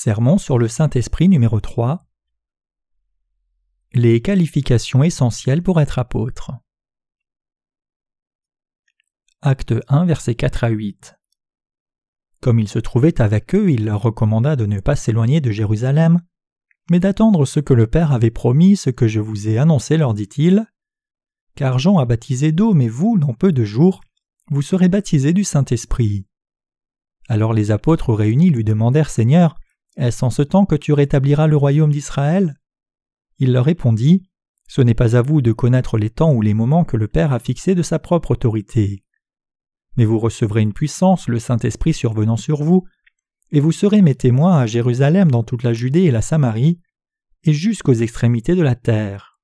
Sermon sur le Saint-Esprit numéro 3 Les qualifications essentielles pour être apôtre. Acte 1, versets 4 à 8. Comme il se trouvait avec eux, il leur recommanda de ne pas s'éloigner de Jérusalem, mais d'attendre ce que le Père avait promis, ce que je vous ai annoncé, leur dit-il. Car Jean a baptisé d'eau, mais vous, dans peu de jours, vous serez baptisés du Saint-Esprit. Alors les apôtres réunis lui demandèrent Seigneur, est-ce en ce temps que tu rétabliras le royaume d'Israël? Il leur répondit Ce n'est pas à vous de connaître les temps ou les moments que le Père a fixés de sa propre autorité. Mais vous recevrez une puissance, le Saint-Esprit survenant sur vous, et vous serez mes témoins à Jérusalem dans toute la Judée et la Samarie, et jusqu'aux extrémités de la terre.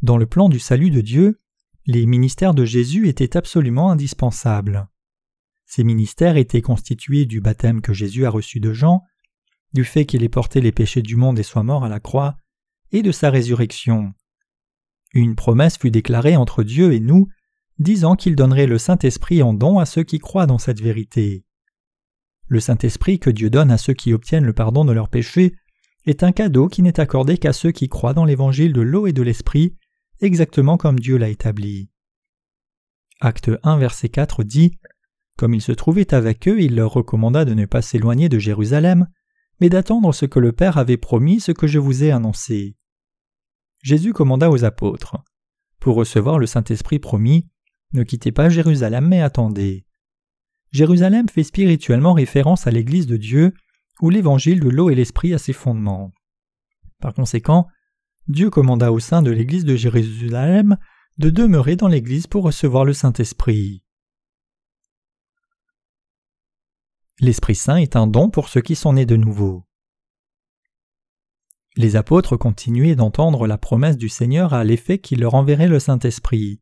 Dans le plan du salut de Dieu, les ministères de Jésus étaient absolument indispensables. Ces ministères étaient constitués du baptême que Jésus a reçu de Jean, du fait qu'il ait porté les péchés du monde et soit mort à la croix, et de sa résurrection. Une promesse fut déclarée entre Dieu et nous disant qu'il donnerait le Saint-Esprit en don à ceux qui croient dans cette vérité. Le Saint-Esprit que Dieu donne à ceux qui obtiennent le pardon de leurs péchés est un cadeau qui n'est accordé qu'à ceux qui croient dans l'évangile de l'eau et de l'Esprit, exactement comme Dieu l'a établi. Acte 1 verset 4 dit Comme il se trouvait avec eux, il leur recommanda de ne pas s'éloigner de Jérusalem, mais d'attendre ce que le Père avait promis, ce que je vous ai annoncé. Jésus commanda aux apôtres Pour recevoir le Saint-Esprit promis, ne quittez pas Jérusalem, mais attendez. Jérusalem fait spirituellement référence à l'Église de Dieu, où l'évangile de l'eau et l'esprit a ses fondements. Par conséquent, Dieu commanda au sein de l'Église de Jérusalem de demeurer dans l'Église pour recevoir le Saint-Esprit. L'Esprit Saint est un don pour ceux qui sont nés de nouveau. Les apôtres continuaient d'entendre la promesse du Seigneur à l'effet qu'il leur enverrait le Saint-Esprit.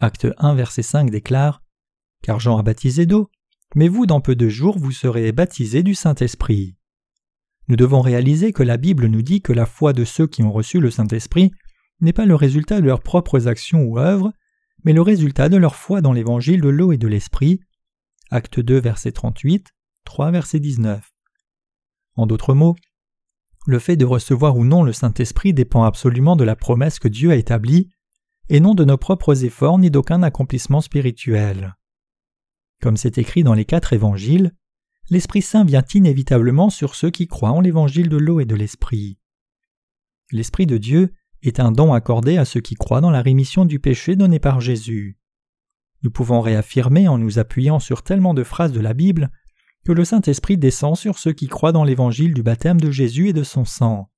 Acte 1, verset 5 déclare Car Jean a baptisé d'eau, mais vous, dans peu de jours, vous serez baptisés du Saint-Esprit. Nous devons réaliser que la Bible nous dit que la foi de ceux qui ont reçu le Saint-Esprit n'est pas le résultat de leurs propres actions ou œuvres, mais le résultat de leur foi dans l'évangile de l'eau et de l'esprit. Acte 2, verset 38, 3, verset 19. En d'autres mots, le fait de recevoir ou non le Saint-Esprit dépend absolument de la promesse que Dieu a établie, et non de nos propres efforts ni d'aucun accomplissement spirituel. Comme c'est écrit dans les quatre évangiles, l'Esprit Saint vient inévitablement sur ceux qui croient en l'évangile de l'eau et de l'Esprit. L'Esprit de Dieu est un don accordé à ceux qui croient dans la rémission du péché donné par Jésus. Nous pouvons réaffirmer en nous appuyant sur tellement de phrases de la Bible que le Saint-Esprit descend sur ceux qui croient dans l'évangile du baptême de Jésus et de son sang.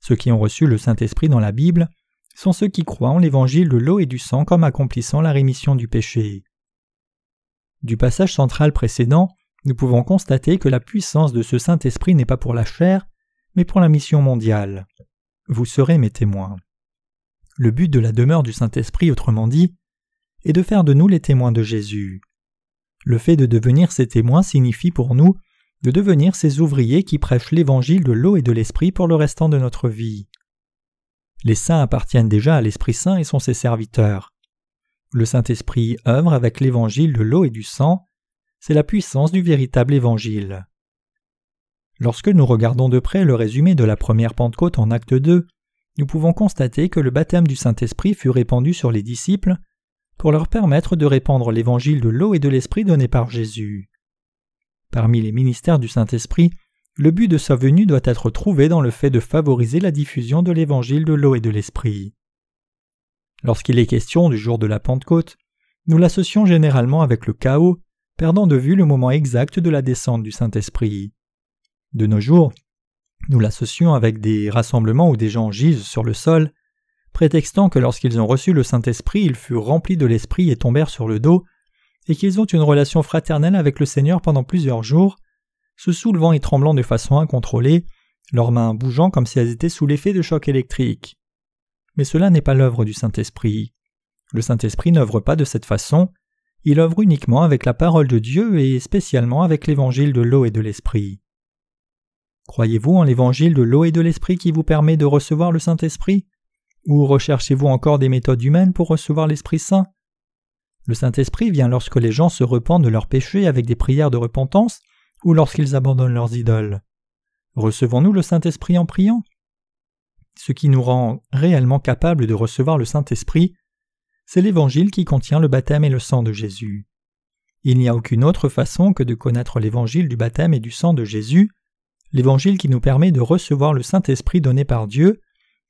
Ceux qui ont reçu le Saint-Esprit dans la Bible sont ceux qui croient en l'évangile de l'eau et du sang comme accomplissant la rémission du péché. Du passage central précédent, nous pouvons constater que la puissance de ce Saint-Esprit n'est pas pour la chair, mais pour la mission mondiale. Vous serez mes témoins. Le but de la demeure du Saint-Esprit, autrement dit, est de faire de nous les témoins de Jésus. Le fait de devenir ses témoins signifie pour nous de devenir ces ouvriers qui prêchent l'évangile de l'eau et de l'esprit pour le restant de notre vie. Les saints appartiennent déjà à l'Esprit Saint et sont ses serviteurs. Le Saint-Esprit œuvre avec l'évangile de l'eau et du sang, c'est la puissance du véritable évangile. Lorsque nous regardons de près le résumé de la première Pentecôte en acte 2, nous pouvons constater que le baptême du Saint-Esprit fut répandu sur les disciples pour leur permettre de répandre l'évangile de l'eau et de l'esprit donné par Jésus. Parmi les ministères du Saint-Esprit, le but de sa venue doit être trouvé dans le fait de favoriser la diffusion de l'évangile de l'eau et de l'esprit. Lorsqu'il est question du jour de la Pentecôte, nous l'associons généralement avec le chaos, perdant de vue le moment exact de la descente du Saint-Esprit. De nos jours, nous l'associons avec des rassemblements où des gens gisent sur le sol, prétextant que lorsqu'ils ont reçu le Saint-Esprit, ils furent remplis de l'Esprit et tombèrent sur le dos, et qu'ils ont une relation fraternelle avec le Seigneur pendant plusieurs jours, se soulevant et tremblant de façon incontrôlée, leurs mains bougeant comme si elles étaient sous l'effet de choc électrique. Mais cela n'est pas l'œuvre du Saint-Esprit. Le Saint-Esprit n'œuvre pas de cette façon, il œuvre uniquement avec la parole de Dieu et spécialement avec l'évangile de l'eau et de l'esprit. Croyez-vous en l'évangile de l'eau et de l'esprit qui vous permet de recevoir le Saint-Esprit? Ou recherchez-vous encore des méthodes humaines pour recevoir l'Esprit Saint? Le Saint-Esprit vient lorsque les gens se repentent de leurs péchés avec des prières de repentance ou lorsqu'ils abandonnent leurs idoles. Recevons-nous le Saint-Esprit en priant? Ce qui nous rend réellement capables de recevoir le Saint-Esprit, c'est l'Évangile qui contient le baptême et le sang de Jésus. Il n'y a aucune autre façon que de connaître l'Évangile du baptême et du sang de Jésus, l'Évangile qui nous permet de recevoir le Saint-Esprit donné par Dieu,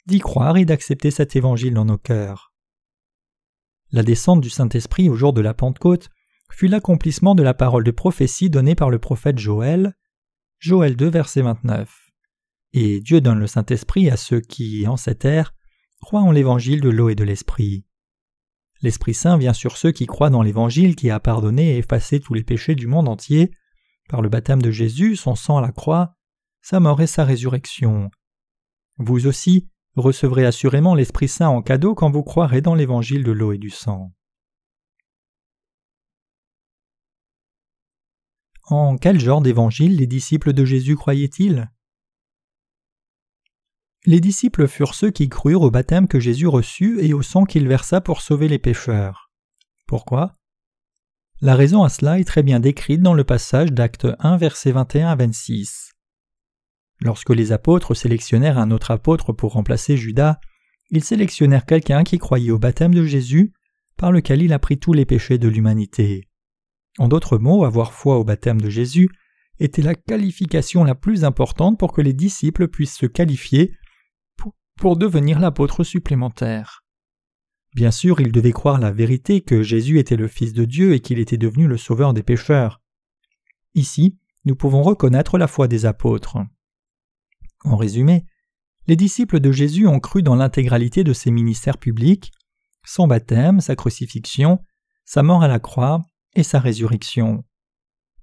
d'y croire et d'accepter cet Évangile dans nos cœurs. La descente du Saint-Esprit au jour de la Pentecôte fut l'accomplissement de la parole de prophétie donnée par le prophète Joël. Joël 2, verset 29. Et Dieu donne le Saint-Esprit à ceux qui, en cette ère, croient en l'évangile de l'eau et de l'Esprit. L'Esprit Saint vient sur ceux qui croient dans l'Évangile qui a pardonné et effacé tous les péchés du monde entier, par le baptême de Jésus, son sang à la croix, sa mort et sa résurrection. Vous aussi, recevrez assurément l'Esprit Saint en cadeau quand vous croirez dans l'évangile de l'eau et du sang. En quel genre d'évangile les disciples de Jésus croyaient-ils? Les disciples furent ceux qui crurent au baptême que Jésus reçut et au sang qu'il versa pour sauver les pécheurs. Pourquoi? La raison à cela est très bien décrite dans le passage d'Acte 1 versets 21 à 26. Lorsque les apôtres sélectionnèrent un autre apôtre pour remplacer Judas, ils sélectionnèrent quelqu'un qui croyait au baptême de Jésus, par lequel il a pris tous les péchés de l'humanité. En d'autres mots, avoir foi au baptême de Jésus était la qualification la plus importante pour que les disciples puissent se qualifier pour devenir l'apôtre supplémentaire. Bien sûr, ils devaient croire la vérité que Jésus était le Fils de Dieu et qu'il était devenu le Sauveur des pécheurs. Ici, nous pouvons reconnaître la foi des apôtres. En résumé, les disciples de Jésus ont cru dans l'intégralité de ses ministères publics, son baptême, sa crucifixion, sa mort à la croix et sa résurrection.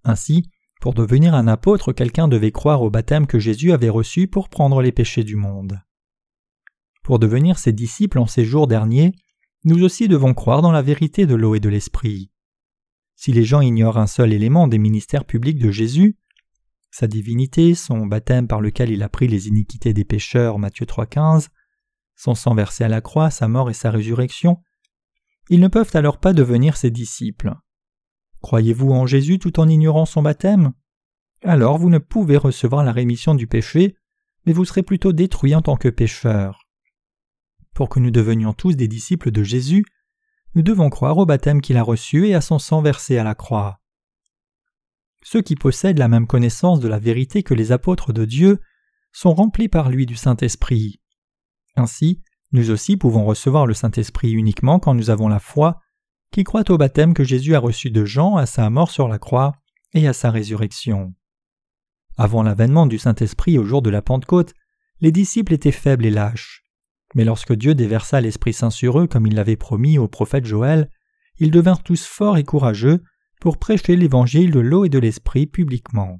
Ainsi, pour devenir un apôtre, quelqu'un devait croire au baptême que Jésus avait reçu pour prendre les péchés du monde. Pour devenir ses disciples en ces jours derniers, nous aussi devons croire dans la vérité de l'eau et de l'esprit. Si les gens ignorent un seul élément des ministères publics de Jésus, sa divinité, son baptême par lequel il a pris les iniquités des pécheurs, Matthieu 3,15, son sang versé à la croix, sa mort et sa résurrection, ils ne peuvent alors pas devenir ses disciples. Croyez-vous en Jésus tout en ignorant son baptême? Alors vous ne pouvez recevoir la rémission du péché, mais vous serez plutôt détruits en tant que pécheurs. Pour que nous devenions tous des disciples de Jésus, nous devons croire au baptême qu'il a reçu et à son sang versé à la croix. Ceux qui possèdent la même connaissance de la vérité que les apôtres de Dieu sont remplis par lui du Saint-Esprit. Ainsi, nous aussi pouvons recevoir le Saint-Esprit uniquement quand nous avons la foi, qui croit au baptême que Jésus a reçu de Jean à sa mort sur la croix et à sa résurrection. Avant l'avènement du Saint-Esprit au jour de la Pentecôte, les disciples étaient faibles et lâches. Mais lorsque Dieu déversa l'Esprit Saint sur eux comme il l'avait promis au prophète Joël, ils devinrent tous forts et courageux pour prêcher l'évangile de l'eau et de l'esprit publiquement.